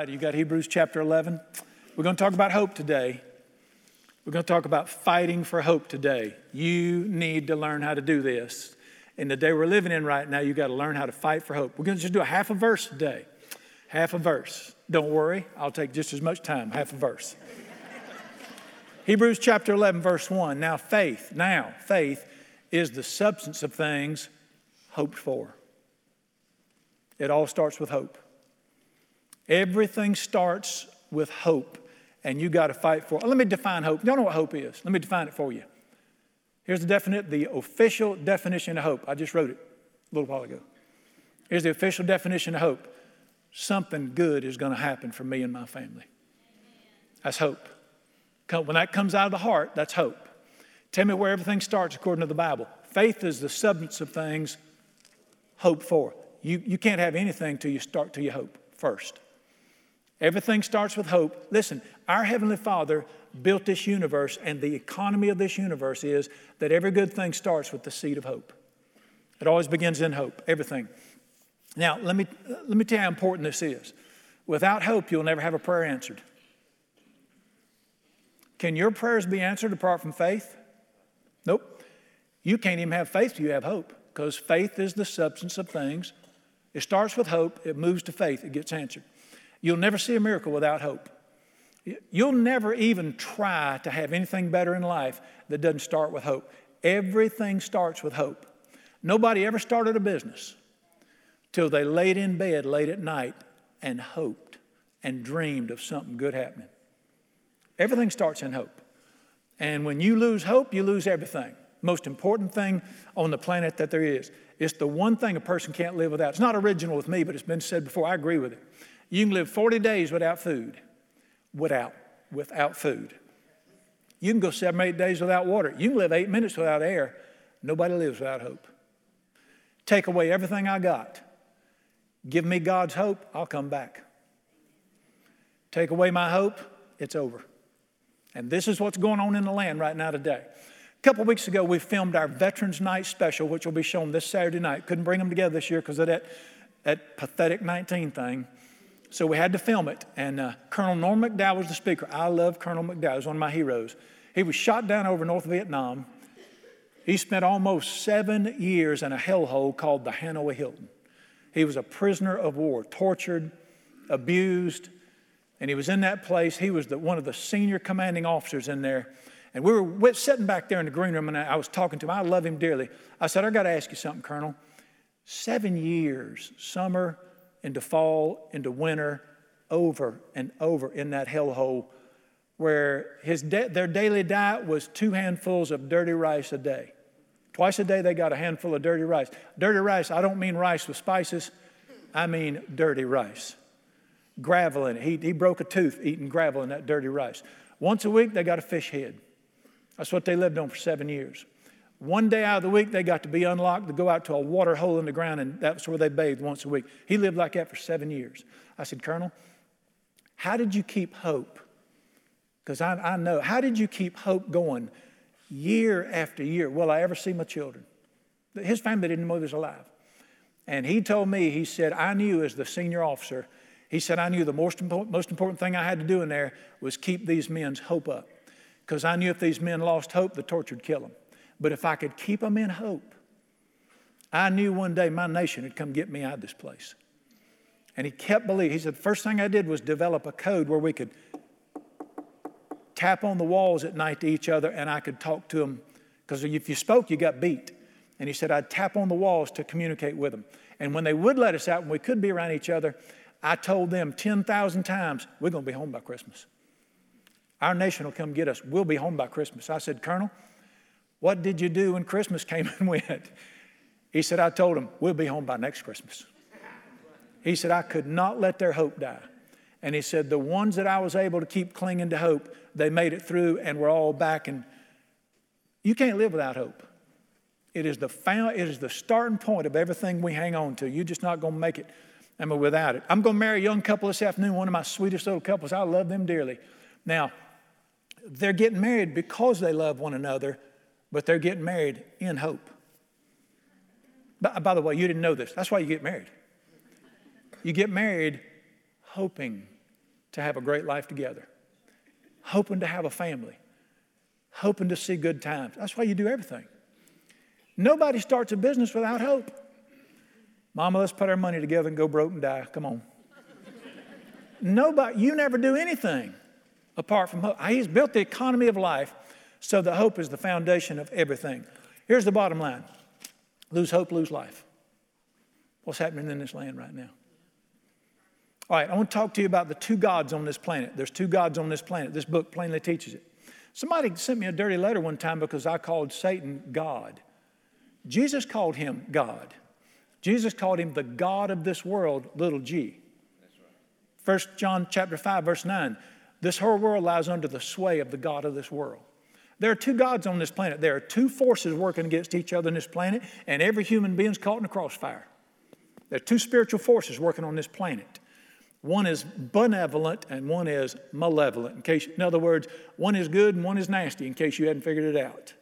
right, you got Hebrews chapter 11. We're going to talk about hope today. We're going to talk about fighting for hope today. You need to learn how to do this. In the day we're living in right now, you got to learn how to fight for hope. We're going to just do a half a verse today. Half a verse. Don't worry, I'll take just as much time, half a verse. Hebrews chapter 11, verse 1. Now, faith, now, faith is the substance of things hoped for. It all starts with hope. Everything starts with hope, and you got to fight for it. Let me define hope. Don't know what hope is. Let me define it for you. Here's the definite, the official definition of hope. I just wrote it a little while ago. Here's the official definition of hope. Something good is going to happen for me and my family. That's hope. When that comes out of the heart, that's hope. Tell me where everything starts according to the Bible. Faith is the substance of things hoped for. You, you can't have anything till you start till you hope first. Everything starts with hope. Listen, our Heavenly Father built this universe, and the economy of this universe is that every good thing starts with the seed of hope. It always begins in hope, everything. Now, let me, let me tell you how important this is. Without hope, you'll never have a prayer answered. Can your prayers be answered apart from faith? Nope. You can't even have faith till you have hope, because faith is the substance of things. It starts with hope, it moves to faith, it gets answered. You'll never see a miracle without hope. You'll never even try to have anything better in life that doesn't start with hope. Everything starts with hope. Nobody ever started a business till they laid in bed late at night and hoped and dreamed of something good happening. Everything starts in hope. And when you lose hope, you lose everything. Most important thing on the planet that there is. It's the one thing a person can't live without. It's not original with me, but it's been said before. I agree with it. You can live 40 days without food, without, without food. You can go seven, eight days without water. You can live eight minutes without air. Nobody lives without hope. Take away everything I got. Give me God's hope, I'll come back. Take away my hope, it's over. And this is what's going on in the land right now today. A couple weeks ago, we filmed our Veterans Night special, which will be shown this Saturday night. Couldn't bring them together this year because of that, that pathetic 19 thing. So we had to film it. And uh, Colonel Norm McDaniel was the speaker. I love Colonel McDaniel. He's one of my heroes. He was shot down over North Vietnam. He spent almost seven years in a hellhole called the Hanoi Hilton. He was a prisoner of war, tortured, abused, and he was in that place. He was the, one of the senior commanding officers in there. And we were sitting back there in the green room, and I was talking to him. I love him dearly. I said, I got to ask you something, Colonel. Seven years, summer, into fall, into winter, over and over in that hellhole where his de- their daily diet was two handfuls of dirty rice a day. Twice a day they got a handful of dirty rice. Dirty rice, I don't mean rice with spices, I mean dirty rice. Gravel in it. He, he broke a tooth eating gravel in that dirty rice. Once a week they got a fish head. That's what they lived on for seven years. One day out of the week, they got to be unlocked to go out to a water hole in the ground, and that's where they bathed once a week. He lived like that for seven years. I said, Colonel, how did you keep hope? Because I, I know, how did you keep hope going year after year? Will I ever see my children? His family didn't know he was alive. And he told me, he said, I knew as the senior officer, he said, I knew the most, most important thing I had to do in there was keep these men's hope up. Because I knew if these men lost hope, the torture would kill them. But if I could keep them in hope, I knew one day my nation would come get me out of this place. And he kept believing. He said, the first thing I did was develop a code where we could tap on the walls at night to each other and I could talk to them. Because if you spoke, you got beat. And he said, I'd tap on the walls to communicate with them. And when they would let us out, when we could be around each other, I told them 10,000 times, we're going to be home by Christmas. Our nation will come get us. We'll be home by Christmas. I said, Colonel, what did you do when Christmas came and went? He said, I told them, we'll be home by next Christmas. He said, I could not let their hope die. And he said, the ones that I was able to keep clinging to hope, they made it through and we're all back. And you can't live without hope. It is the found, it is the starting point of everything we hang on to. You're just not going to make it I mean, without it. I'm going to marry a young couple this afternoon, one of my sweetest little couples. I love them dearly. Now, they're getting married because they love one another, but they're getting married in hope. By, by the way, you didn't know this. That's why you get married. You get married hoping to have a great life together, hoping to have a family, hoping to see good times. That's why you do everything. Nobody starts a business without hope. Mama, let's put our money together and go broke and die. Come on. Nobody, you never do anything apart from hope. He's built the economy of life so the hope is the foundation of everything. Here's the bottom line lose hope, lose life. What's happening in this land right now? All right, I want to talk to you about the two gods on this planet. There's two gods on this planet. This book plainly teaches it. Somebody sent me a dirty letter one time because I called Satan God. Jesus called him God. Jesus called him the God of this world, little g. First John chapter 5, verse 9. This whole world lies under the sway of the God of this world. There are two gods on this planet. There are two forces working against each other on this planet, and every human being's caught in a crossfire. There are two spiritual forces working on this planet. One is benevolent and one is malevolent. In case, in other words, one is good and one is nasty, in case you hadn't figured it out.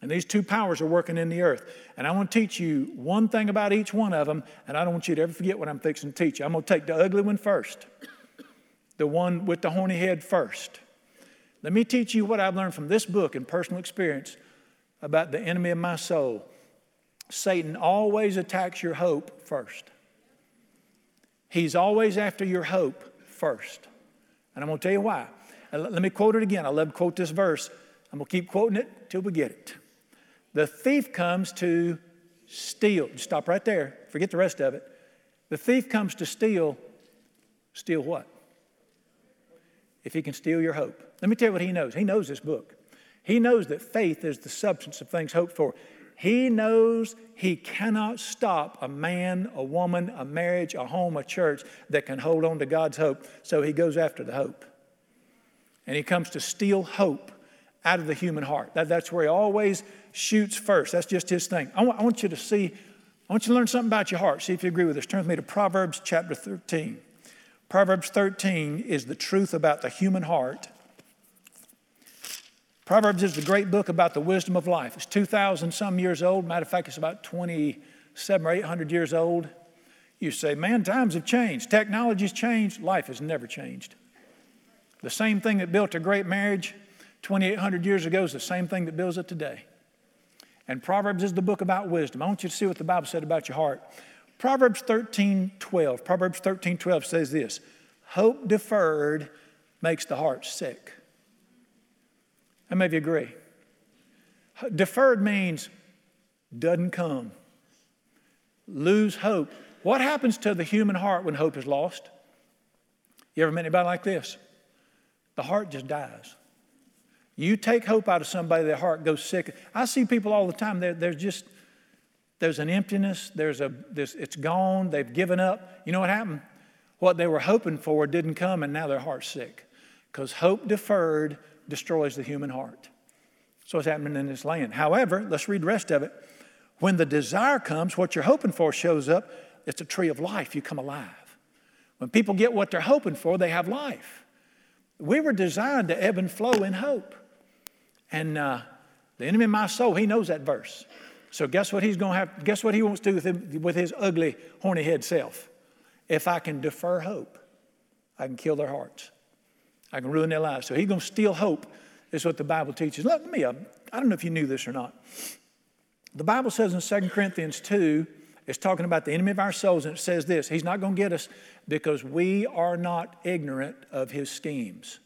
And these two powers are working in the earth. And I want to teach you one thing about each one of them, and I don't want you to ever forget what I'm fixing to teach you. I'm going to take the ugly one first, the one with the horny head first. Let me teach you what I've learned from this book and personal experience about the enemy of my soul. Satan always attacks your hope first. He's always after your hope first. And I'm going to tell you why. Let me quote it again. I love to quote this verse. I'm going to keep quoting it till we get it. The thief comes to steal. Stop right there. Forget the rest of it. The thief comes to steal. Steal what? If he can steal your hope. Let me tell you what he knows. He knows this book. He knows that faith is the substance of things hoped for. He knows he cannot stop a man, a woman, a marriage, a home, a church that can hold on to God's hope. So he goes after the hope. And he comes to steal hope out of the human heart. That, that's where he always shoots first. That's just his thing. I want, want you to see, I want you to learn something about your heart. See if you agree with this. Turn with me to Proverbs chapter 13. Proverbs 13 is the truth about the human heart. Proverbs is the great book about the wisdom of life. It's 2,000 some years old. Matter of fact, it's about 27 or 800 years old. You say, man, times have changed. Technology's changed. Life has never changed. The same thing that built a great marriage 2,800 years ago is the same thing that builds it today. And Proverbs is the book about wisdom. I want you to see what the Bible said about your heart. Proverbs 13, 12. Proverbs 13, 12 says this Hope deferred makes the heart sick. How many of you agree? Deferred means doesn't come. Lose hope. What happens to the human heart when hope is lost? You ever met anybody like this? The heart just dies. You take hope out of somebody, their heart goes sick. I see people all the time, they're, they're just, there's an emptiness, there's a, there's, it's gone, they've given up. You know what happened? What they were hoping for didn't come, and now their heart's sick. Because hope deferred destroys the human heart. So what's happening in this land. However, let's read the rest of it. When the desire comes, what you're hoping for shows up, it's a tree of life. You come alive. When people get what they're hoping for, they have life. We were designed to ebb and flow in hope. And uh, the enemy of my soul, he knows that verse. So guess what he's going to have? Guess what he wants to do with, him, with his ugly, horny head self? If I can defer hope, I can kill their hearts. I can ruin their lives. So he's going to steal hope, is what the Bible teaches. Let me, uh, I don't know if you knew this or not. The Bible says in 2 Corinthians 2, it's talking about the enemy of our souls, and it says this He's not going to get us because we are not ignorant of his schemes.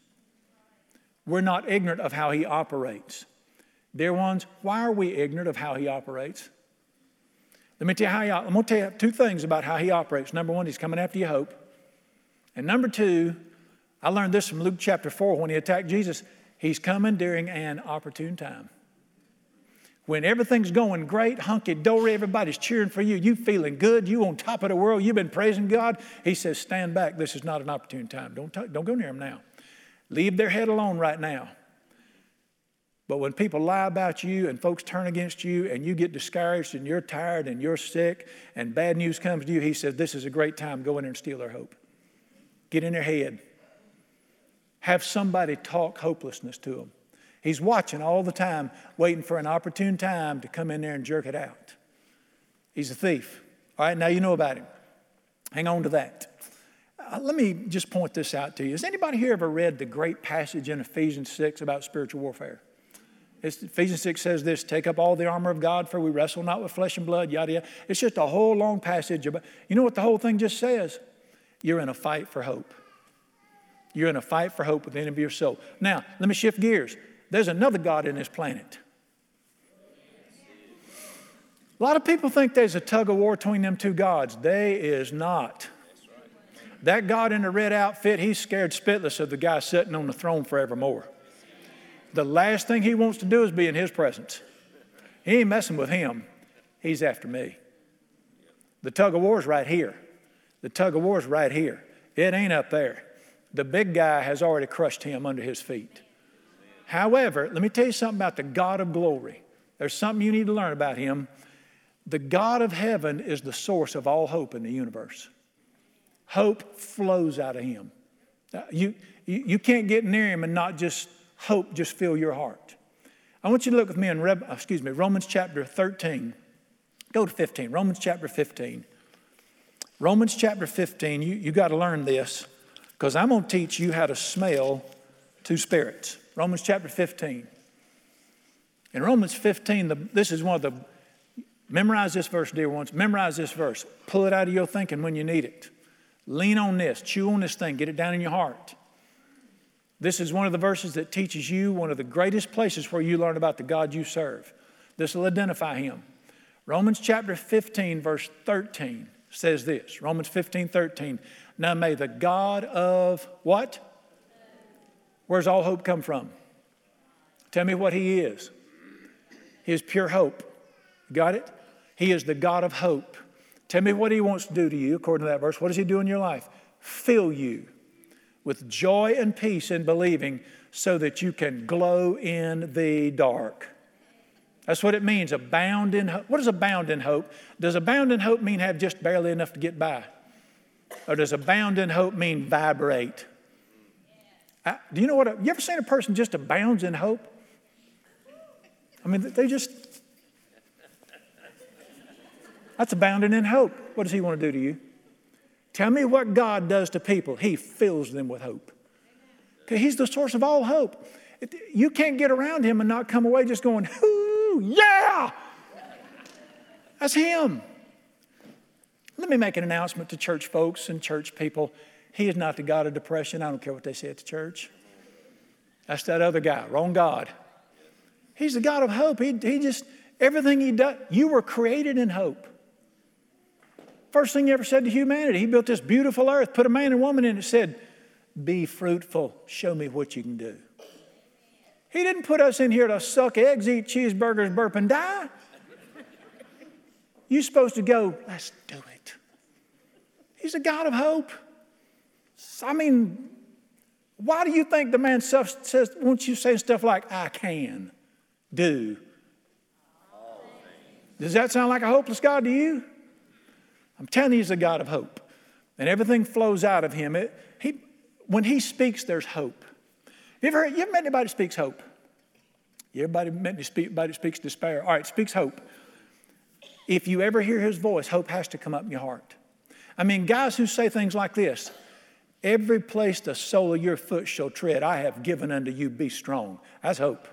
We're not ignorant of how he operates. Dear ones, why are we ignorant of how he operates? Let me tell you how he, I'm going to tell you two things about how he operates. Number one, he's coming after your hope. And number two, I learned this from Luke chapter 4 when he attacked Jesus. He's coming during an opportune time. When everything's going great, hunky dory, everybody's cheering for you, you feeling good, you on top of the world, you've been praising God. He says, Stand back, this is not an opportune time. Don't, don't go near him now. Leave their head alone right now. But when people lie about you and folks turn against you and you get discouraged and you're tired and you're sick and bad news comes to you, he says, This is a great time. Go in there and steal their hope. Get in their head. Have somebody talk hopelessness to them. He's watching all the time, waiting for an opportune time to come in there and jerk it out. He's a thief. All right, now you know about him. Hang on to that. uh, let me just point this out to you. Has anybody here ever read the great passage in Ephesians 6 about spiritual warfare? It's, Ephesians 6 says this take up all the armor of God, for we wrestle not with flesh and blood, yada, yada. It's just a whole long passage about, you know what the whole thing just says? You're in a fight for hope. You're in a fight for hope with within of your soul. Now, let me shift gears. There's another God in this planet. A lot of people think there's a tug of war between them two gods. There is not. That God in the red outfit, he's scared spitless of the guy sitting on the throne forevermore. The last thing he wants to do is be in his presence. He ain't messing with him, he's after me. The tug of war is right here. The tug of war is right here. It ain't up there. The big guy has already crushed him under his feet. However, let me tell you something about the God of glory. There's something you need to learn about him. The God of heaven is the source of all hope in the universe. Hope flows out of him. You, you, you can't get near him and not just hope just fill your heart. I want you to look with me in excuse me, Romans chapter 13. Go to 15. Romans chapter 15. Romans chapter 15, you, you got to learn this because I'm going to teach you how to smell two spirits. Romans chapter 15. In Romans 15, the, this is one of the, memorize this verse, dear ones. Memorize this verse. Pull it out of your thinking when you need it. Lean on this, chew on this thing, get it down in your heart. This is one of the verses that teaches you one of the greatest places where you learn about the God you serve. This will identify him. Romans chapter 15, verse 13 says this Romans 15, 13. Now may the God of what? Where's all hope come from? Tell me what he is. He is pure hope. Got it? He is the God of hope. Tell me what he wants to do to you, according to that verse. What does he do in your life? Fill you with joy and peace in believing so that you can glow in the dark. That's what it means, abound in hope. What does abound in hope? Does abound in hope mean have just barely enough to get by? Or does abound in hope mean vibrate? I, do you know what? You ever seen a person just abounds in hope? I mean, they just, that's abounding in hope. What does he want to do to you? Tell me what God does to people. He fills them with hope. Okay, he's the source of all hope. You can't get around him and not come away just going, Ooh, yeah! That's him. Let me make an announcement to church folks and church people. He is not the God of depression. I don't care what they say at the church. That's that other guy, wrong God. He's the God of hope. He, he just, everything he does, you were created in hope. First thing he ever said to humanity, he built this beautiful earth, put a man and woman in it, said, Be fruitful, show me what you can do. He didn't put us in here to suck eggs, eat cheeseburgers, burp, and die. You're supposed to go, let's do it. He's a God of hope. I mean, why do you think the man says, won't you say stuff like, I can do? Does that sound like a hopeless God to you? I'm telling you, he's a God of hope. And everything flows out of him. It, he, when he speaks, there's hope. You ever, you ever met anybody who speaks hope? You everybody met anybody speaks despair? All right, speaks hope. If you ever hear his voice, hope has to come up in your heart. I mean, guys who say things like this Every place the sole of your foot shall tread, I have given unto you, be strong. That's hope.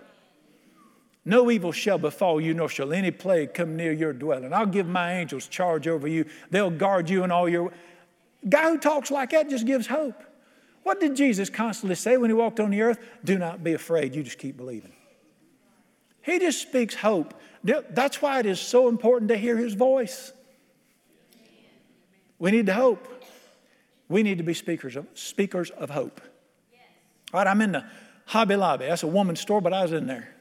No evil shall befall you, nor shall any plague come near your dwelling. I'll give my angels charge over you. They'll guard you in all your. Guy who talks like that just gives hope. What did Jesus constantly say when he walked on the earth? Do not be afraid, you just keep believing. He just speaks hope. That's why it is so important to hear his voice. We need to hope. We need to be speakers of, speakers of hope. All right, I'm in the Hobby Lobby. That's a woman's store, but I was in there.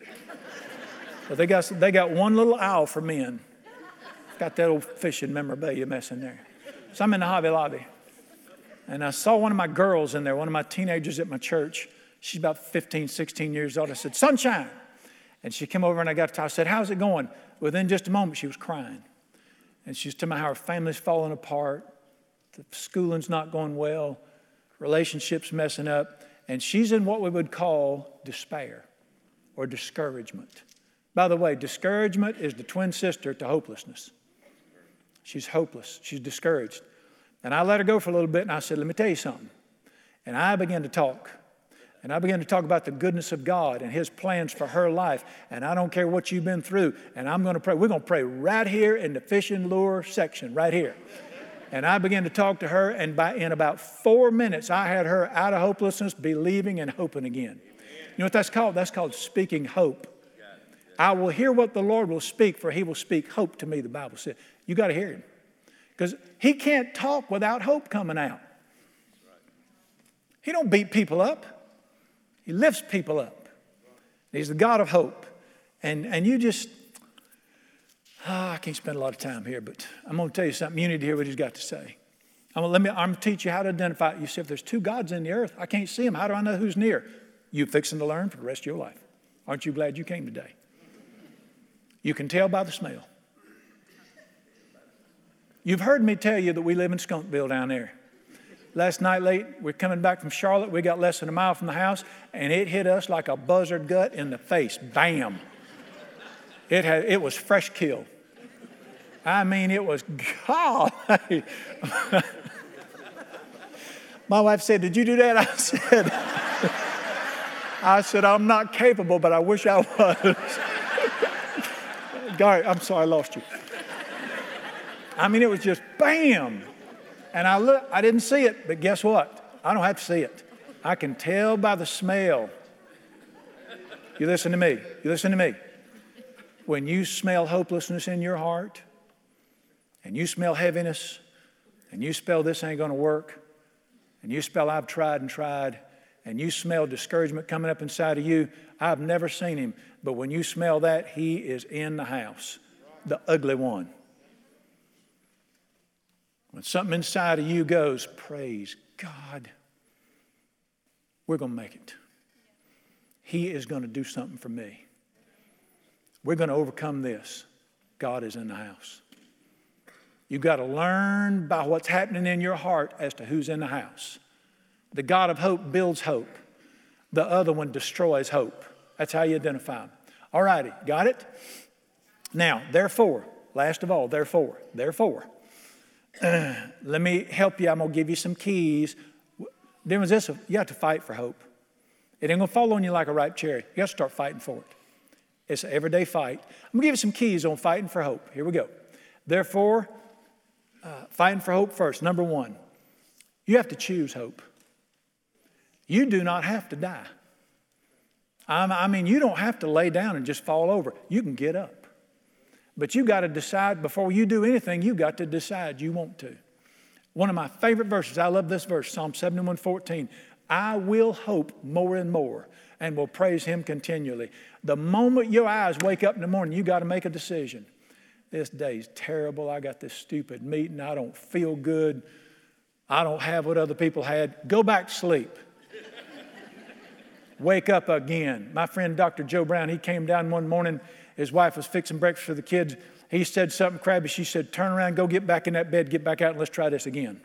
But they got, they got one little aisle for men. Got that old fishing memorabilia mess in there. So I'm in the Hobby Lobby. And I saw one of my girls in there, one of my teenagers at my church. She's about 15, 16 years old. I said, Sunshine. And she came over and I got to, I said, How's it going? Within just a moment, she was crying. And she was telling me how her family's falling apart, the schooling's not going well, relationships messing up. And she's in what we would call despair or discouragement. By the way, discouragement is the twin sister to hopelessness. She's hopeless, she's discouraged. And I let her go for a little bit and I said, Let me tell you something. And I began to talk. And I began to talk about the goodness of God and His plans for her life. And I don't care what you've been through. And I'm going to pray. We're going to pray right here in the fishing lure section, right here. And I began to talk to her. And by, in about four minutes, I had her out of hopelessness, believing and hoping again. You know what that's called? That's called speaking hope. I will hear what the Lord will speak, for He will speak hope to me, the Bible said. You got to hear Him. Because He can't talk without hope coming out. He don't beat people up. He lifts people up. He's the God of hope. And, and you just, oh, I can't spend a lot of time here, but I'm going to tell you something. You need to hear what he's got to say. I'm going, to, let me, I'm going to teach you how to identify. You see, if there's two gods in the earth, I can't see them. How do I know who's near? You fixing to learn for the rest of your life. Aren't you glad you came today? You can tell by the smell. You've heard me tell you that we live in Skunkville down there. Last night late, we're coming back from Charlotte. We got less than a mile from the house, and it hit us like a buzzard gut in the face. Bam! It, had, it was fresh kill. I mean, it was God. My wife said, Did you do that? I said, I said, I'm not capable, but I wish I was. Gary, I'm sorry I lost you. I mean, it was just bam. And I look, I didn't see it, but guess what? I don't have to see it. I can tell by the smell. You listen to me. You listen to me. When you smell hopelessness in your heart, and you smell heaviness, and you smell this ain't gonna work, and you smell I've tried and tried, and you smell discouragement coming up inside of you, I've never seen him, but when you smell that, he is in the house, the ugly one. When something inside of you goes, praise God, we're going to make it. He is going to do something for me. We're going to overcome this. God is in the house. You've got to learn by what's happening in your heart as to who's in the house. The God of hope builds hope, the other one destroys hope. That's how you identify them. All righty, got it? Now, therefore, last of all, therefore, therefore, let me help you. I'm going to give you some keys. Then is this you have to fight for hope. It ain't going to fall on you like a ripe cherry. You got to start fighting for it. It's an everyday fight. I'm going to give you some keys on fighting for hope. Here we go. Therefore, uh, fighting for hope first. Number one, you have to choose hope. You do not have to die. I mean, you don't have to lay down and just fall over. You can get up. But you got to decide before you do anything, you got to decide you want to. One of my favorite verses, I love this verse, Psalm 71 14. I will hope more and more and will praise him continually. The moment your eyes wake up in the morning, you got to make a decision. This day's terrible. I got this stupid meeting. I don't feel good. I don't have what other people had. Go back to sleep. Wake up again. My friend Dr. Joe Brown, he came down one morning his wife was fixing breakfast for the kids. He said something crabby. She said, Turn around, go get back in that bed, get back out, and let's try this again.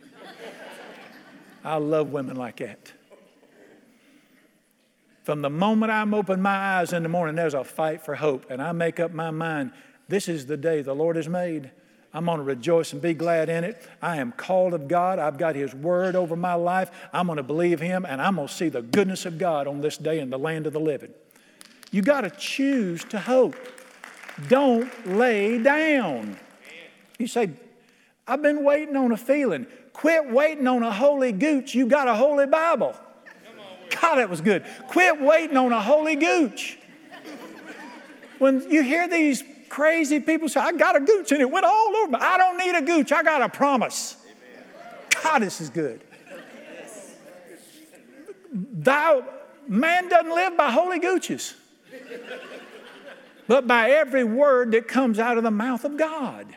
I love women like that. From the moment I'm open my eyes in the morning, there's a fight for hope, and I make up my mind this is the day the Lord has made. I'm going to rejoice and be glad in it. I am called of God. I've got His word over my life. I'm going to believe Him, and I'm going to see the goodness of God on this day in the land of the living. You got to choose to hope. Don't lay down. You say, I've been waiting on a feeling. Quit waiting on a holy gooch. You got a holy Bible. God, that was good. Quit waiting on a holy gooch. When you hear these crazy people say, I got a gooch and it went all over me. I don't need a gooch. I got a promise. God, this is good. Thou, man doesn't live by holy gooches but by every word that comes out of the mouth of God.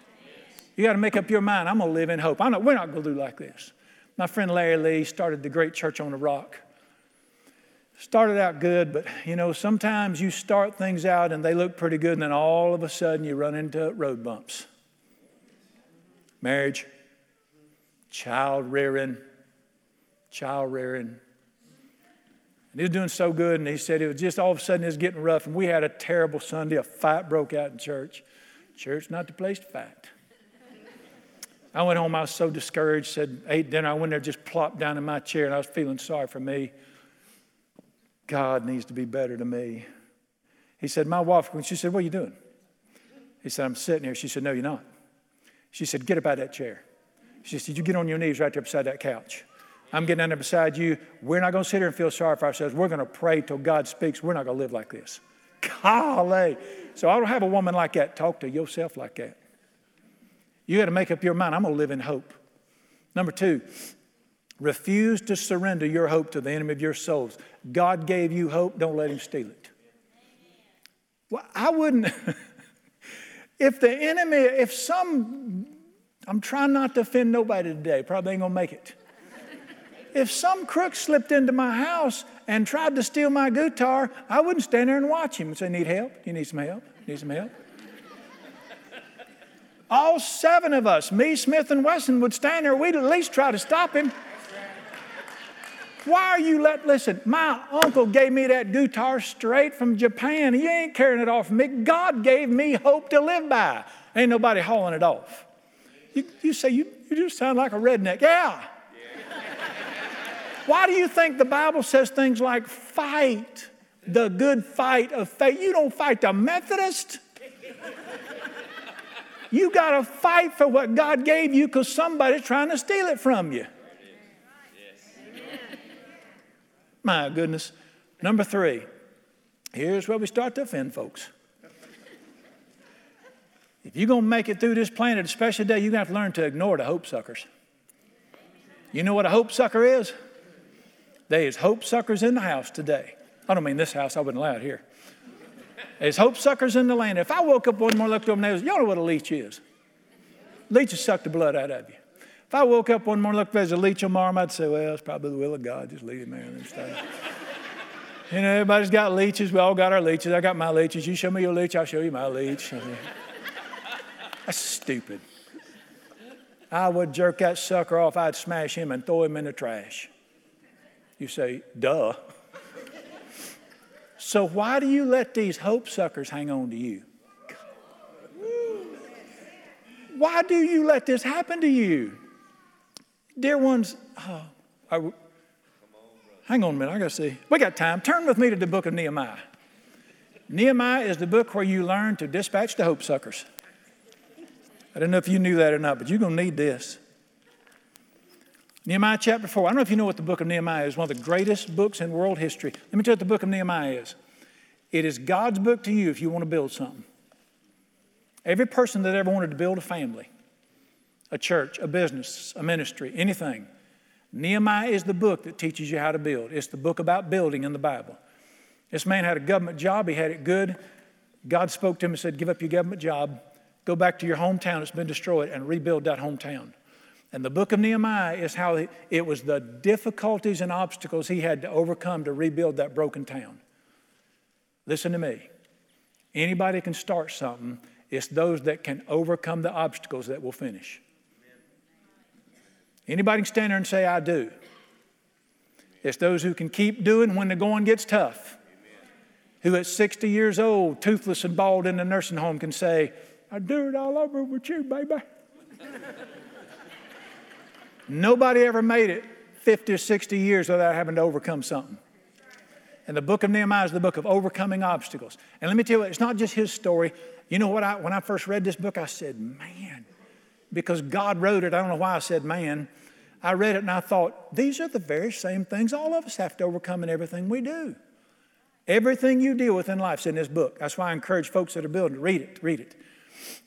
You got to make up your mind. I'm going to live in hope. Not, we're not going to do like this. My friend Larry Lea started the Great Church on the Rock. Started out good, but you know, sometimes you start things out and they look pretty good, and then all of a sudden you run into road bumps. Marriage, child rearing, child rearing, and he was doing so good, and he said it was just all of a sudden it was getting rough, and we had a terrible Sunday. A fight broke out in church. Church, not the place to fight. I went home, I was so discouraged, said, ate dinner. I went there, just plopped down in my chair, and I was feeling sorry for me. God needs to be better to me. He said, My wife, when she said, What are you doing? He said, I'm sitting here. She said, No, you're not. She said, Get up out of that chair. She said, You get on your knees right there beside that couch. I'm getting down there beside you. We're not going to sit here and feel sorry for ourselves. We're going to pray till God speaks. We're not going to live like this. Golly. So I don't have a woman like that. Talk to yourself like that. You got to make up your mind. I'm going to live in hope. Number two, refuse to surrender your hope to the enemy of your souls. God gave you hope. Don't let him steal it. Well, I wouldn't. if the enemy, if some, I'm trying not to offend nobody today, probably ain't to make it. if some crook slipped into my house and tried to steal my guitar, I wouldn't stand there and watch him and say, Need help? You need some help? Need some help? All seven of us, me, Smith, and Wesson, would stand there. We'd at least try to stop him. Why are you let, listen, my uncle gave me that guitar straight from Japan. He ain't carrying it off me. God gave me hope to live by. Ain't nobody hauling it off. You, you say, you, you just sound like a redneck. Yeah. Why do you think the Bible says things like fight the good fight of faith? You don't fight the Methodist. You got to fight for what God gave you because somebody's trying to steal it from you. My goodness. Number three, here's where we start to offend folks. If you're going to make it through this planet, especially today, you're going to have to learn to ignore the hope suckers. You know what a hope sucker is? There is hope suckers in the house today. I don't mean this house, I wouldn't allow it here. There's hope suckers in the land. If I woke up one morning, looked over and y'all know what a leech is? Leeches suck the blood out of you. If I woke up one morning, looked, there's a leech on my arm, I'd say, well, it's probably the will of God. Just leave him there and stuff. you know, everybody's got leeches. We all got our leeches. I got my leeches. You show me your leech, I'll show you my leech. That's stupid. I would jerk that sucker off. I'd smash him and throw him in the trash. You say, duh. So, why do you let these hope suckers hang on to you? Why do you let this happen to you? Dear ones, oh, hang on a minute, I gotta see. We got time. Turn with me to the book of Nehemiah. Nehemiah is the book where you learn to dispatch the hope suckers. I don't know if you knew that or not, but you're gonna need this. Nehemiah chapter 4. I don't know if you know what the book of Nehemiah is, one of the greatest books in world history. Let me tell you what the book of Nehemiah is. It is God's book to you if you want to build something. Every person that ever wanted to build a family, a church, a business, a ministry, anything, Nehemiah is the book that teaches you how to build. It's the book about building in the Bible. This man had a government job, he had it good. God spoke to him and said, Give up your government job, go back to your hometown that's been destroyed, and rebuild that hometown. And the book of Nehemiah is how it was the difficulties and obstacles he had to overcome to rebuild that broken town. Listen to me. Anybody can start something, it's those that can overcome the obstacles that will finish. Anybody can stand there and say, I do. It's those who can keep doing when the going gets tough. Who at 60 years old, toothless and bald in the nursing home, can say, I do it all over with you, baby. Nobody ever made it 50 or 60 years without having to overcome something. And the book of Nehemiah is the book of overcoming obstacles. And let me tell you, it's not just his story. You know what? I, when I first read this book, I said, man, because God wrote it. I don't know why I said man. I read it and I thought, these are the very same things all of us have to overcome in everything we do. Everything you deal with in life is in this book. That's why I encourage folks that are building, to read it, read it.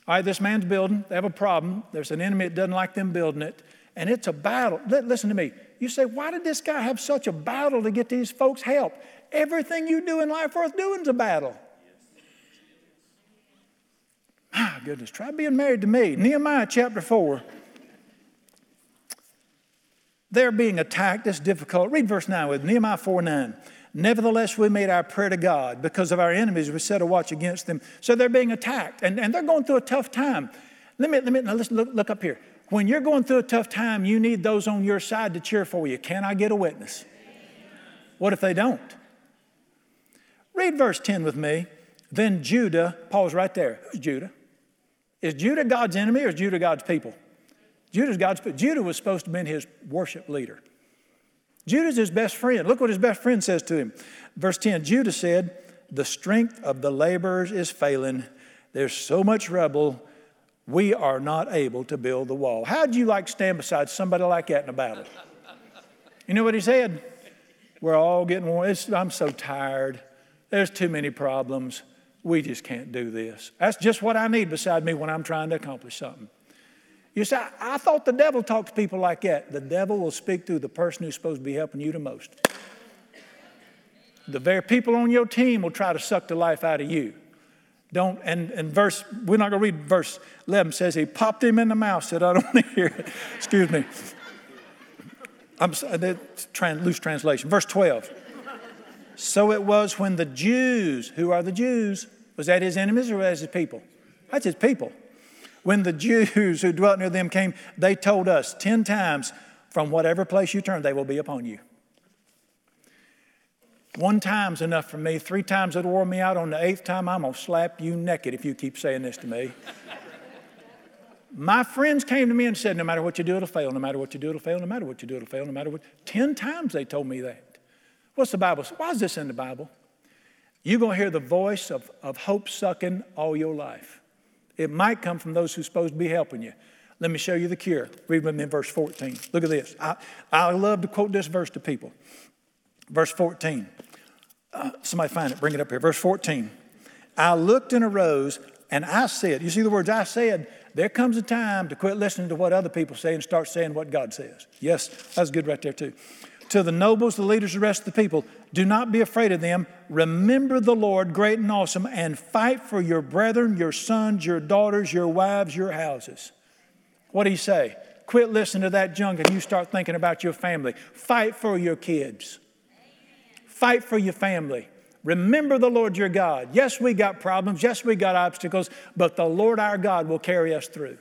All right, this man's building, they have a problem. There's an enemy that doesn't like them building it and it's a battle. Listen to me. You say, why did this guy have such a battle to get these folks help? Everything you do in life worth doing is a battle. My goodness, try being married to me. Nehemiah chapter 4. They're being attacked. It's difficult. Read verse 9 with Nehemiah 4 9. Nevertheless, we made our prayer to God because of our enemies. We set a watch against them. So they're being attacked and, and they're going through a tough time. Let me, let me now listen, look, look up here. When you're going through a tough time, you need those on your side to cheer for you. Can I get a witness? What if they don't? Read verse 10 with me. Then Judah, Paul's right there. Who's Judah? Is Judah God's enemy or is Judah God's people? Judah's God's, Judah was supposed to be his worship leader. Judah's his best friend. Look what his best friend says to him. Verse 10 Judah said, The strength of the laborers is failing. There's so much rubble, we are not able to build the wall. How'd you like stand beside somebody like that in a battle? You know what he said? We're all getting worn. I'm so tired. There's too many problems. We just can't do this. That's just what I need beside me when I'm trying to accomplish something. You say, I thought the devil talks to people like that. The devil will speak through the person who's supposed to be helping you the most. The very people on your team will try to suck the life out of you. Don't, and, and verse, we're not going to read verse 11, says he popped him in the mouth, said, I don't want to hear it. Excuse me. I'm, uh, trans, loose translation. Verse 12. So it was when the Jews, who are the Jews, was that his enemies or was that his people? That's his people. When the Jews who dwelt near them came, they told us 10 times, from whatever place you turn, they will be upon you. One time's enough for me. Three times it'll wear me out. On the eighth time, I'm going to slap you naked if you keep saying this to me. My friends came to me and said, No matter what you do, it'll fail. No matter what you do, it'll fail. No matter what you do, it'll fail. No matter what. Ten times they told me that. What's the Bible? Why is this in the Bible? You're going to hear the voice of, of hope sucking all your life. It might come from those who're supposed to be helping you. Let me show you the cure. Read with me in verse 14. Look at this. I, I love to quote this verse to people. Verse 14. Uh, somebody find it, bring it up here. Verse 14. I looked and arose, and I said, You see the words I said? There comes a time to quit listening to what other people say and start saying what God says. Yes, that's good right there, too. To the nobles, the leaders, the rest of the people, do not be afraid of them. Remember the Lord, great and awesome, and fight for your brethren, your sons, your daughters, your wives, your houses. What do he say? Quit listening to that junk and you start thinking about your family. Fight for your kids. Fight for your family. Remember the Lord your God. Yes, we got problems. Yes, we got obstacles, but the Lord our God will carry us through.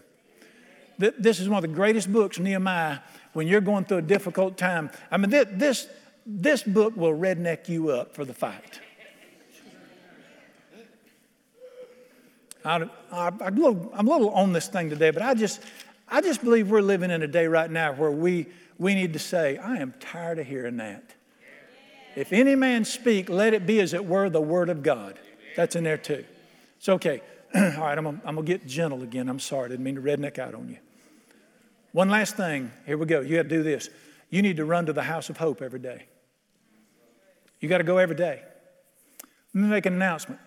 This is one of the greatest books, Nehemiah, when you're going through a difficult time. I mean, this, this book will redneck you up for the fight. I, am a little, I'm a little on this thing today, but I just, I just believe we're living in a day right now where we, we need to say, I am tired of hearing that. If any man speak, let it be as it were the word of God. That's in there too. It's okay. All right, I'm, I'm going to get gentle again. I'm sorry. I didn't mean to redneck out on you. One last thing. Here we go. You have to do this. You need to run to the house of hope every day. You got to go every day. Let me make an announcement.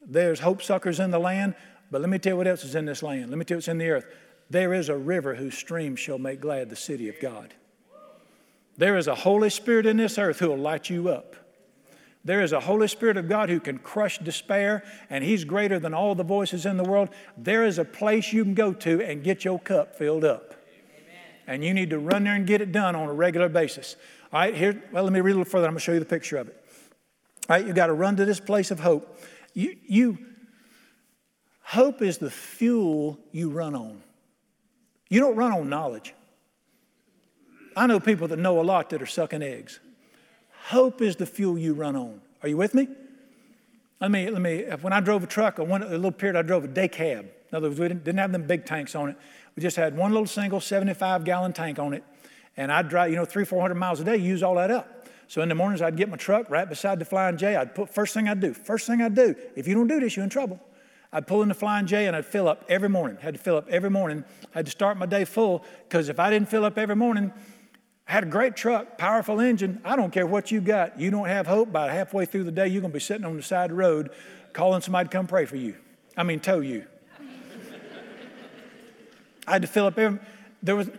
There's hope suckers in the land, but let me tell you what else is in this land. Let me tell you what's in the earth. There is a river whose streams shall make glad the city of God. There is a Holy Spirit in this earth who will light you up. There is a Holy Spirit of God who can crush despair, and He's greater than all the voices in the world. There is a place you can go to and get your cup filled up. Amen. And you need to run there and get it done on a regular basis. All right, here, well, let me read a little further. I'm going to show you the picture of it. All right, you got to run to this place of hope. You, you, hope is the fuel you run on. You don't run on knowledge. I know people that know a lot that are sucking eggs. Hope is the fuel you run on. Are you with me? Let me, let me, when I drove a truck, a, one, a little period I drove a day cab. In other words, we didn't, didn't have them big tanks on it. We just had one little single 75 gallon tank on it. And I'd drive, you know, three, 400 miles a day, use all that up. So in the mornings, I'd get my truck right beside the Flying J. I'd put, first thing I'd do, first thing I'd do, if you don't do this, you're in trouble. I'd pull in the Flying J and I'd fill up every morning. Had to fill up every morning. I had to start my day full because if I didn't fill up every morning, had a great truck, powerful engine. I don't care what you got. You don't have hope. By halfway through the day, you're going to be sitting on the side of the road calling somebody to come pray for you. I mean, tow you. I had to fill up every. There was.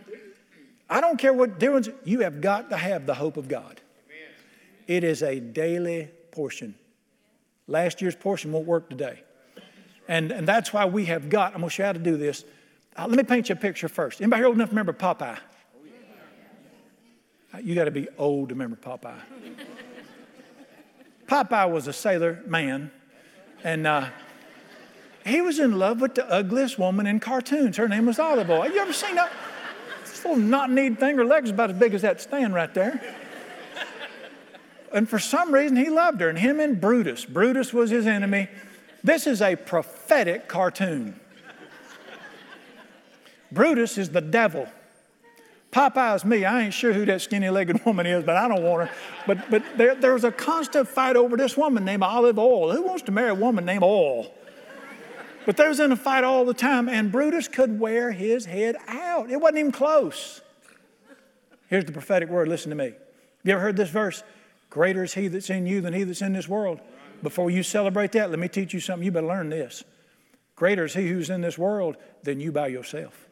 I don't care what difference. You have got to have the hope of God. It is a daily portion. Last year's portion won't work today. And, and that's why we have got, I'm going to show you how to do this. Uh, let me paint you a picture first. Anybody here old enough to remember Popeye? You got to be old to remember Popeye. Popeye was a sailor man, and uh, he was in love with the ugliest woman in cartoons. Her name was Olive Oyl. You ever seen that? This little knot-kneed thing, her legs about as big as that stand right there. And for some reason, he loved her, and him and Brutus. Brutus was his enemy. This is a prophetic cartoon. Brutus is the devil. Popeye's me. I ain't sure who that skinny legged woman is, but I don't want her. But, but there, there's a constant fight over this woman named Olive Oyl. Who wants to marry a woman named Oil? But they was in a fight all the time, and Brutus could wear his head out. It wasn't even close. Here's the prophetic word. Listen to me. You ever heard this verse? Greater is he that's in you than he that's in this world. Before you celebrate that, let me teach you something. You better learn this. Greater is he who's in this world than you by yourself.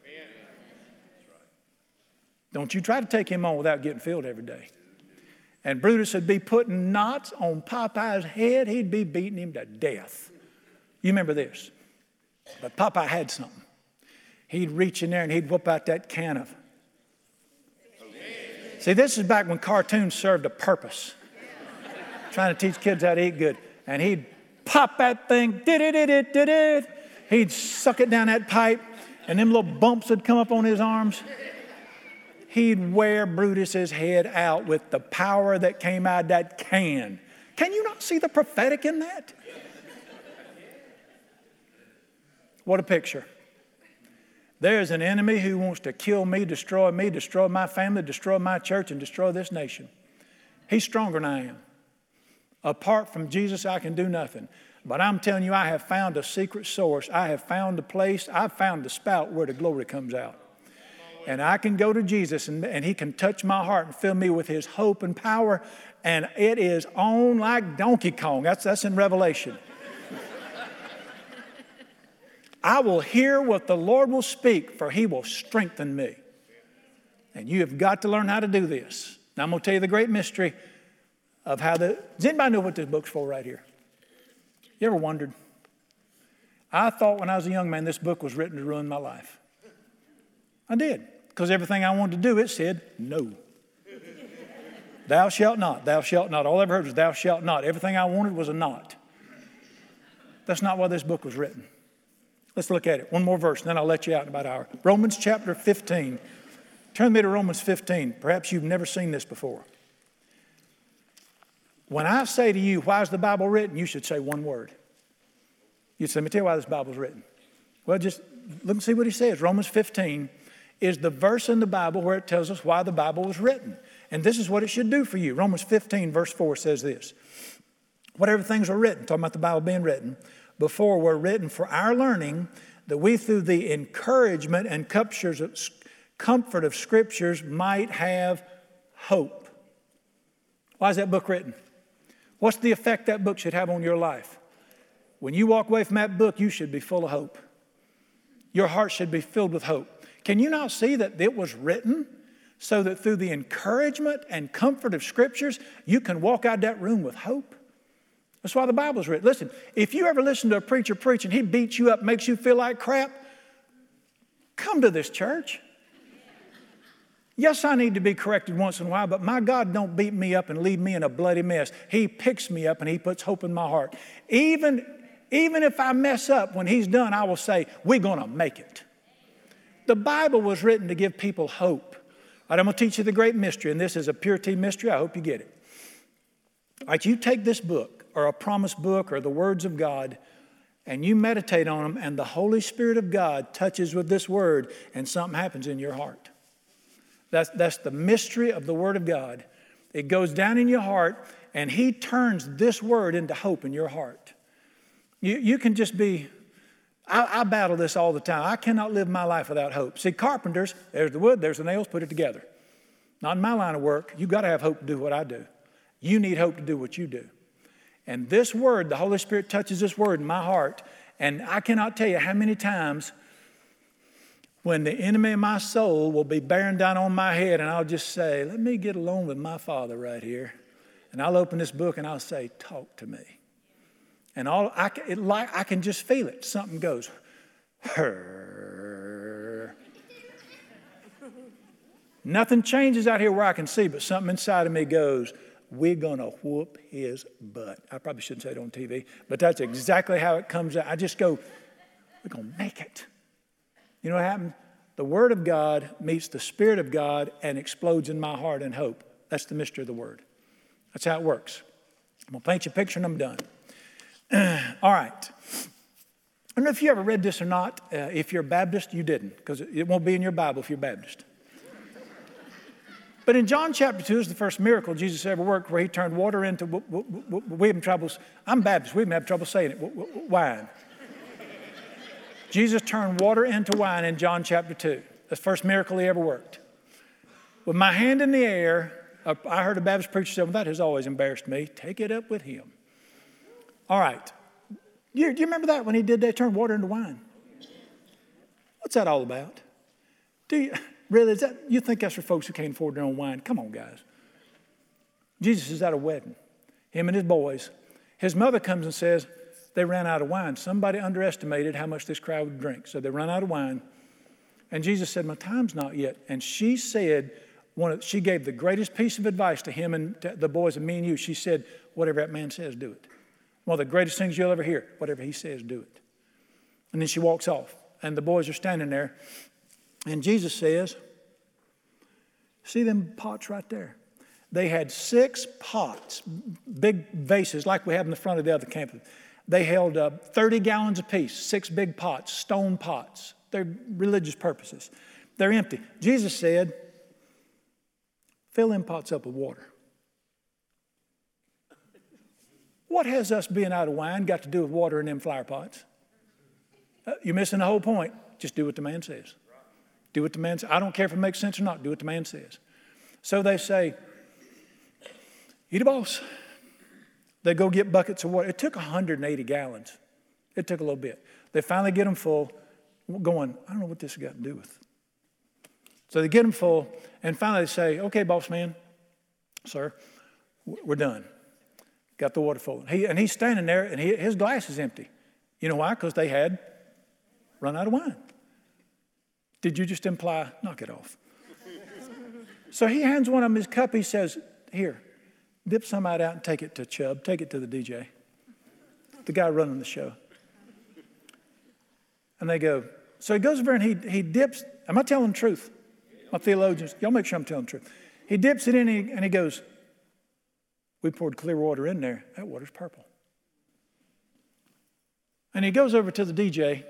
Don't you try to take him on without getting filled every day. And Brutus would be putting knots on Popeye's head. He'd be beating him to death. You remember this. But Popeye had something. He'd reach in there and he'd whoop out that can of. See, this is back when cartoons served a purpose. Trying to teach kids how to eat good. And he'd pop that thing, did it, did it, did it. He'd suck it down that pipe, and them little bumps would come up on his arms he'd wear Brutus's head out with the power that came out of that can. Can you not see the prophetic in that? What a picture. There's an enemy who wants to kill me, destroy me, destroy my family, destroy my church, and destroy this nation. He's stronger than I am. Apart from Jesus, I can do nothing. But I'm telling you, I have found a secret source. I have found a place, I've found the spout where the glory comes out and I can go to Jesus and, and He can touch my heart and fill me with His hope and power, and it is on like Donkey Kong. That's, that's in Revelation. I will hear what the Lord will speak, for He will strengthen me. And you have got to learn how to do this. Now, I'm going to tell you the great mystery of how the. Does anybody know what this book's for right here? You ever wondered? I thought when I was a young man this book was written to ruin my life. I did because everything I wanted to do, it said no. thou shalt not, thou shalt not. All I ever heard was thou shalt not. Everything I wanted was a not. That's not why this book was written. Let's look at it. One more verse, and then I'll let you out in about an hour. Romans chapter 15. Turn me to Romans 15. Perhaps you've never seen this before. When I say to you, why is the Bible written? You should say one word. You say, let me tell you why this Bible's written. Well, just let me see what he says. Romans 15 is the verse in the Bible where it tells us why the Bible was written. And this is what it should do for you. Romans 15, verse 4 says this Whatever things were written, talking about the Bible being written, before were written for our learning, that we through the encouragement and comfort of scriptures might have hope. Why is that book written? What's the effect that book should have on your life? When you walk away from that book, you should be full of hope. Your heart should be filled with hope. Can you not see that it was written so that through the encouragement and comfort of scriptures, you can walk out that room with hope? That's why the Bible's written. Listen, if you ever listen to a preacher preach and he beats you up, makes you feel like crap, come to this church. Yes, I need to be corrected once in a while, but my God don't beat me up and leave me in a bloody mess. He picks me up and He puts hope in my heart. Even, even if I mess up, when He's done, I will say, We're going to make it. The Bible was written to give people hope. All right, I'm going to teach you the great mystery, and this is a purity mystery. I hope you get it. Right, you take this book, or a promise book, or the words of God, and you meditate on them, and the Holy Spirit of God touches with this word, and something happens in your heart. That's, that's the mystery of the Word of God. It goes down in your heart, and He turns this word into hope in your heart. You, you can just be I, I, battle this all the time. I cannot live my life without hope. See, carpenters, there's the wood, there's the nails, put it together. Not in my line of work. You've got to have hope to do what I do. You need hope to do what you do. And this word, the Holy Spirit touches this word in my heart. And I cannot tell you how many times when the enemy of my soul will be bearing down on my head, and I'll just say, Let me get alone with my Father right here. And I'll open this book and I'll say, Talk to me. And all I, it, like, I can just feel it. Something goes, her. Nothing changes out here where I can see, but something inside of me goes, we're going to whoop his butt. I probably shouldn't say it on TV, but that's exactly how it comes out. I just go, we're going to make it. You know what happened? The Word of God meets the Spirit of God and explodes in my heart in hope. That's the mystery of the Word. That's how it works. I'm going to paint you a picture and I'm done. All right. I don't know if you ever read this or not. Uh, if you're Baptist, you didn't, because it won't be in your Bible if you're Baptist. But in John chapter 2 is the first miracle Jesus ever worked where he turned water into, we have troubles, I'm Baptist, we even have trouble saying it, wine. Jesus turned water into wine in John chapter 2. That's the first miracle he ever worked. With my hand in the air, I heard a Baptist preacher say, well, that has always embarrassed me. Take it up with him. All right. Do you remember that when he did that, turned water into wine? What's that all about? Do you, really, is that, you think that's for folks who can't afford their own wine? Come on, guys. Jesus is at a wedding, him and his boys. His mother comes and says, they ran out of wine. Somebody underestimated how much this crowd would drink. So they run out of wine. And Jesus said, My time's not yet. And she said, one of, she gave the greatest piece of advice to him and to the boys and me and you. She said, Whatever that man says, do it. One of the greatest things you'll ever hear. Whatever he says, do it. And then she walks off. And the boys are standing there. And Jesus says, See them pots right there? They had six pots, big vases like we have in the front of the other campus. They held uh, 30 gallons apiece, six big pots, stone pots. They're religious purposes. They're empty. Jesus said, fill them pots up with water. What has us being out of wine got to do with water in them flower pots? Uh, you're missing the whole point. Just do what the man says. Do what the man says. I don't care if it makes sense or not. Do what the man says. So they say, Eat a boss. They go get buckets of water. It took 180 gallons. It took a little bit. They finally get them full, going, I don't know what this got to do with. So they get them full, and finally they say, Okay, boss man, sir, we're done. Got the water full. He, and he's standing there, and he, his glass is empty. You know why? Because they had run out of wine. Did you just imply, knock it off? so he hands one of them his cup. He says, Here, dip some out and take it to Chubb, take it to the DJ, the guy running the show. And they go, so he goes over and he, he dips, am I telling the truth? My theologians, y'all make sure I'm telling the truth. He dips it in and he, and he goes, we poured clear water in there. That water's purple. And he goes over to the DJ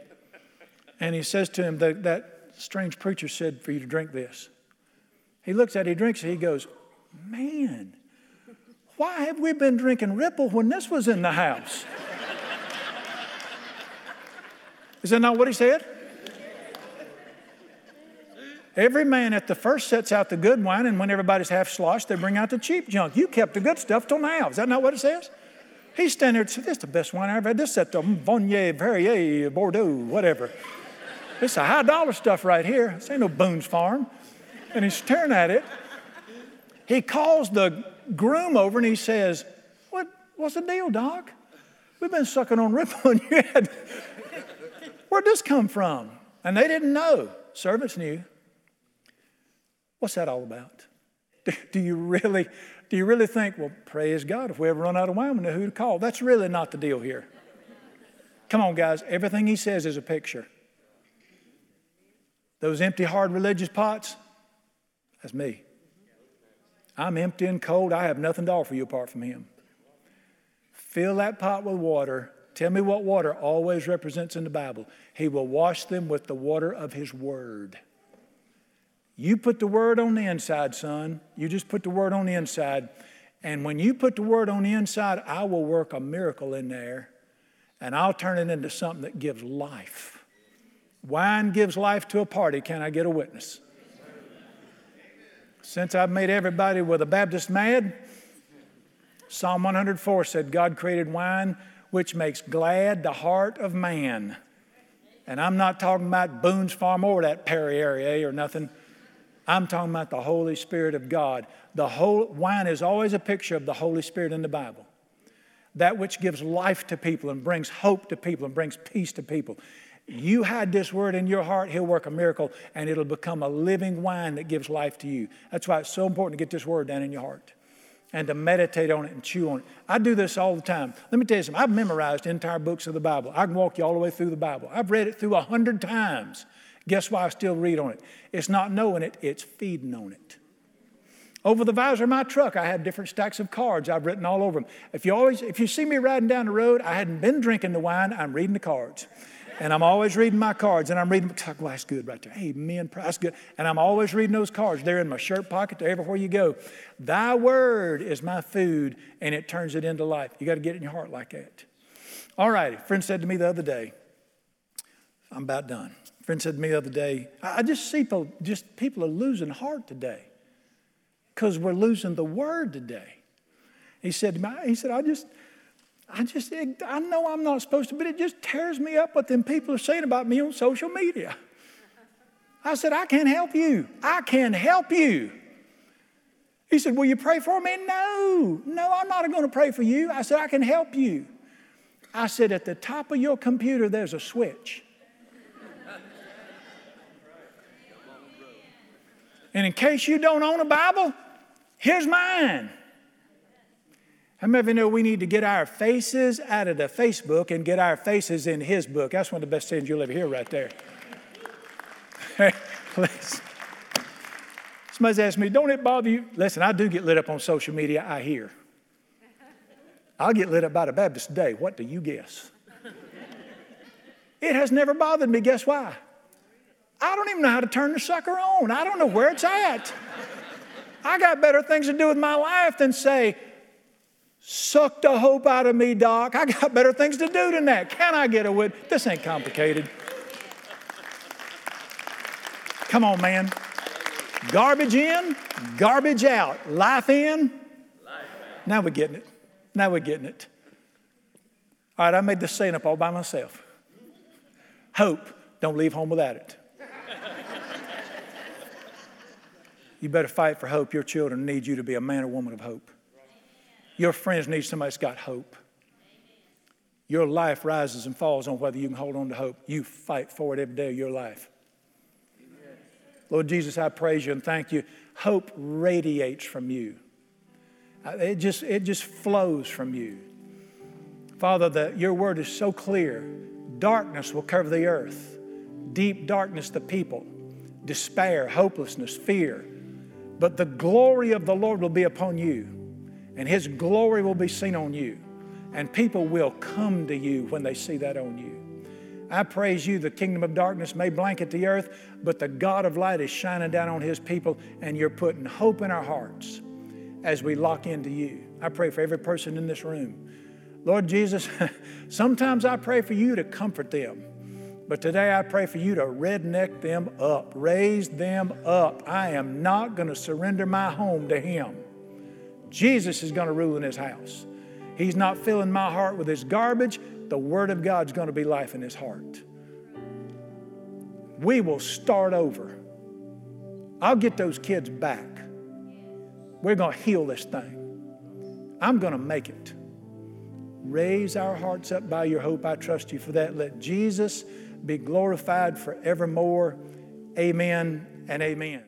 and he says to him, that, that strange preacher said for you to drink this. He looks at it, he drinks it, he goes, Man, why have we been drinking Ripple when this was in the house? Is that not what he said? Every man at the first sets out the good wine, and when everybody's half sloshed, they bring out the cheap junk. You kept the good stuff till now. Is that not what it says? He's standing there and says, This is the best wine I ever had. This is at the Viognier, Perrier, Bordeaux, whatever. This is a high dollar stuff right here. This ain't no Boone's Farm. And he's staring at it. He calls the groom over and he says, what, What's the deal, Doc? We've been sucking on Ripple and you had, where'd this come from? And they didn't know. Servants knew. What's that all about? Do, you really, do you really think, well, praise God, if we ever run out of wine, we know who to call? That's really not the deal here. Come on, guys. Everything he says is a picture. Those empty, hard religious pots, that's me. I'm empty and cold. I have nothing to offer you apart from Him. Fill that pot with water. Tell me what water always represents in the Bible. He will wash them with the water of His Word. You put the Word on the inside, son. You just put the Word on the inside. And when you put the Word on the inside, I will work a miracle in there and I'll turn it into something that gives life. Wine gives life to a party. Can I get a witness? Since I've made everybody with a Baptist mad, Psalm 104 said, God created wine which makes glad the heart of man. And I'm not talking about Boone's Farm or that Perry area or nothing. I'm talking about the Holy Spirit of God. The whole wine is always a picture of the Holy Spirit in the Bible. That which gives life to people and brings hope to people and brings peace to people. You hide this word in your heart, He'll work a miracle and it'll become a living wine that gives life to you. That's why it's so important to get this word down in your heart and to meditate on it and chew on it. I do this all the time. Let me tell you something. I've memorized entire books of the Bible. I can walk you all the way through the Bible. I've read it through a hundred times. Guess why I still read on it? It's not knowing it, it's feeding on it. Over the visor of my truck, I have different stacks of cards I've written all over them. If you always, if you see me riding down the road, I hadn't been drinking the wine, I'm reading the cards. And I'm always reading my cards, and I'm reading, well, that's good right there. Amen. That's good. And I'm always reading those cards. They're in my shirt pocket, they're everywhere you go. Thy word is my food, and it turns it into life. You got to get it in your heart like that. All righty. Friend said to me the other day, I'm about done. Friend said to me the other day, I just see people, just people are losing heart today because we're losing the word today. He said, he said, I just, I just, I know I'm not supposed to, but it just tears me up what them people are saying about me on social media. I said, I can't help you. I can help you. He said, Will you pray for me? No, no, I'm not going to pray for you. I said, I can help you. I said, At the top of your computer, there's a switch. And in case you don't own a Bible, here's mine. How many of you know we need to get our faces out of the Facebook and get our faces in His book? That's one of the best things you'll ever hear right there. Please. Somebody's asked me, don't it bother you? Listen, I do get lit up on social media, I hear. I'll get lit up by the Baptist today. What do you guess? It has never bothered me. Guess why? I don't even know how to turn the sucker on. I don't know where it's at. I got better things to do with my life than say, Suck the hope out of me, Doc. I got better things to do than that. Can I get a wit? This ain't complicated. Come on, man. Garbage in, garbage out. Life in. Now we're getting it. Now we're getting it. All right, I made this saying up all by myself. Hope, don't leave home without it. You better fight for hope. Your children need you to be a man or woman of hope. Your friends need somebody that's got hope. Your life rises and falls on whether you can hold on to hope. You fight for it every day of your life. Lord Jesus, I praise you and thank you. Hope radiates from you. It just, it just flows from you. Father, the, your word is so clear. Darkness will cover the earth, deep darkness, the people, despair, hopelessness, fear. But the glory of the Lord will be upon you and His glory will be seen on you. And people will come to you when they see that on you. I praise you, the kingdom of darkness may blanket the earth, but the God of light is shining down on His people, and you're putting hope in our hearts as we lock into you. I pray for every person in this room. Lord Jesus, sometimes I pray for you to comfort them. But today I pray for you to redneck them up, raise them up. I am not going to surrender my home to Him. Jesus is going to rule in his house. He's not filling my heart with his garbage. The Word of God's going to be life in his heart. We will start over. I'll get those kids back. We're going to heal this thing. I'm going to make it. Raise our hearts up by your hope. I trust you for that. Let Jesus be glorified forevermore. Amen and amen.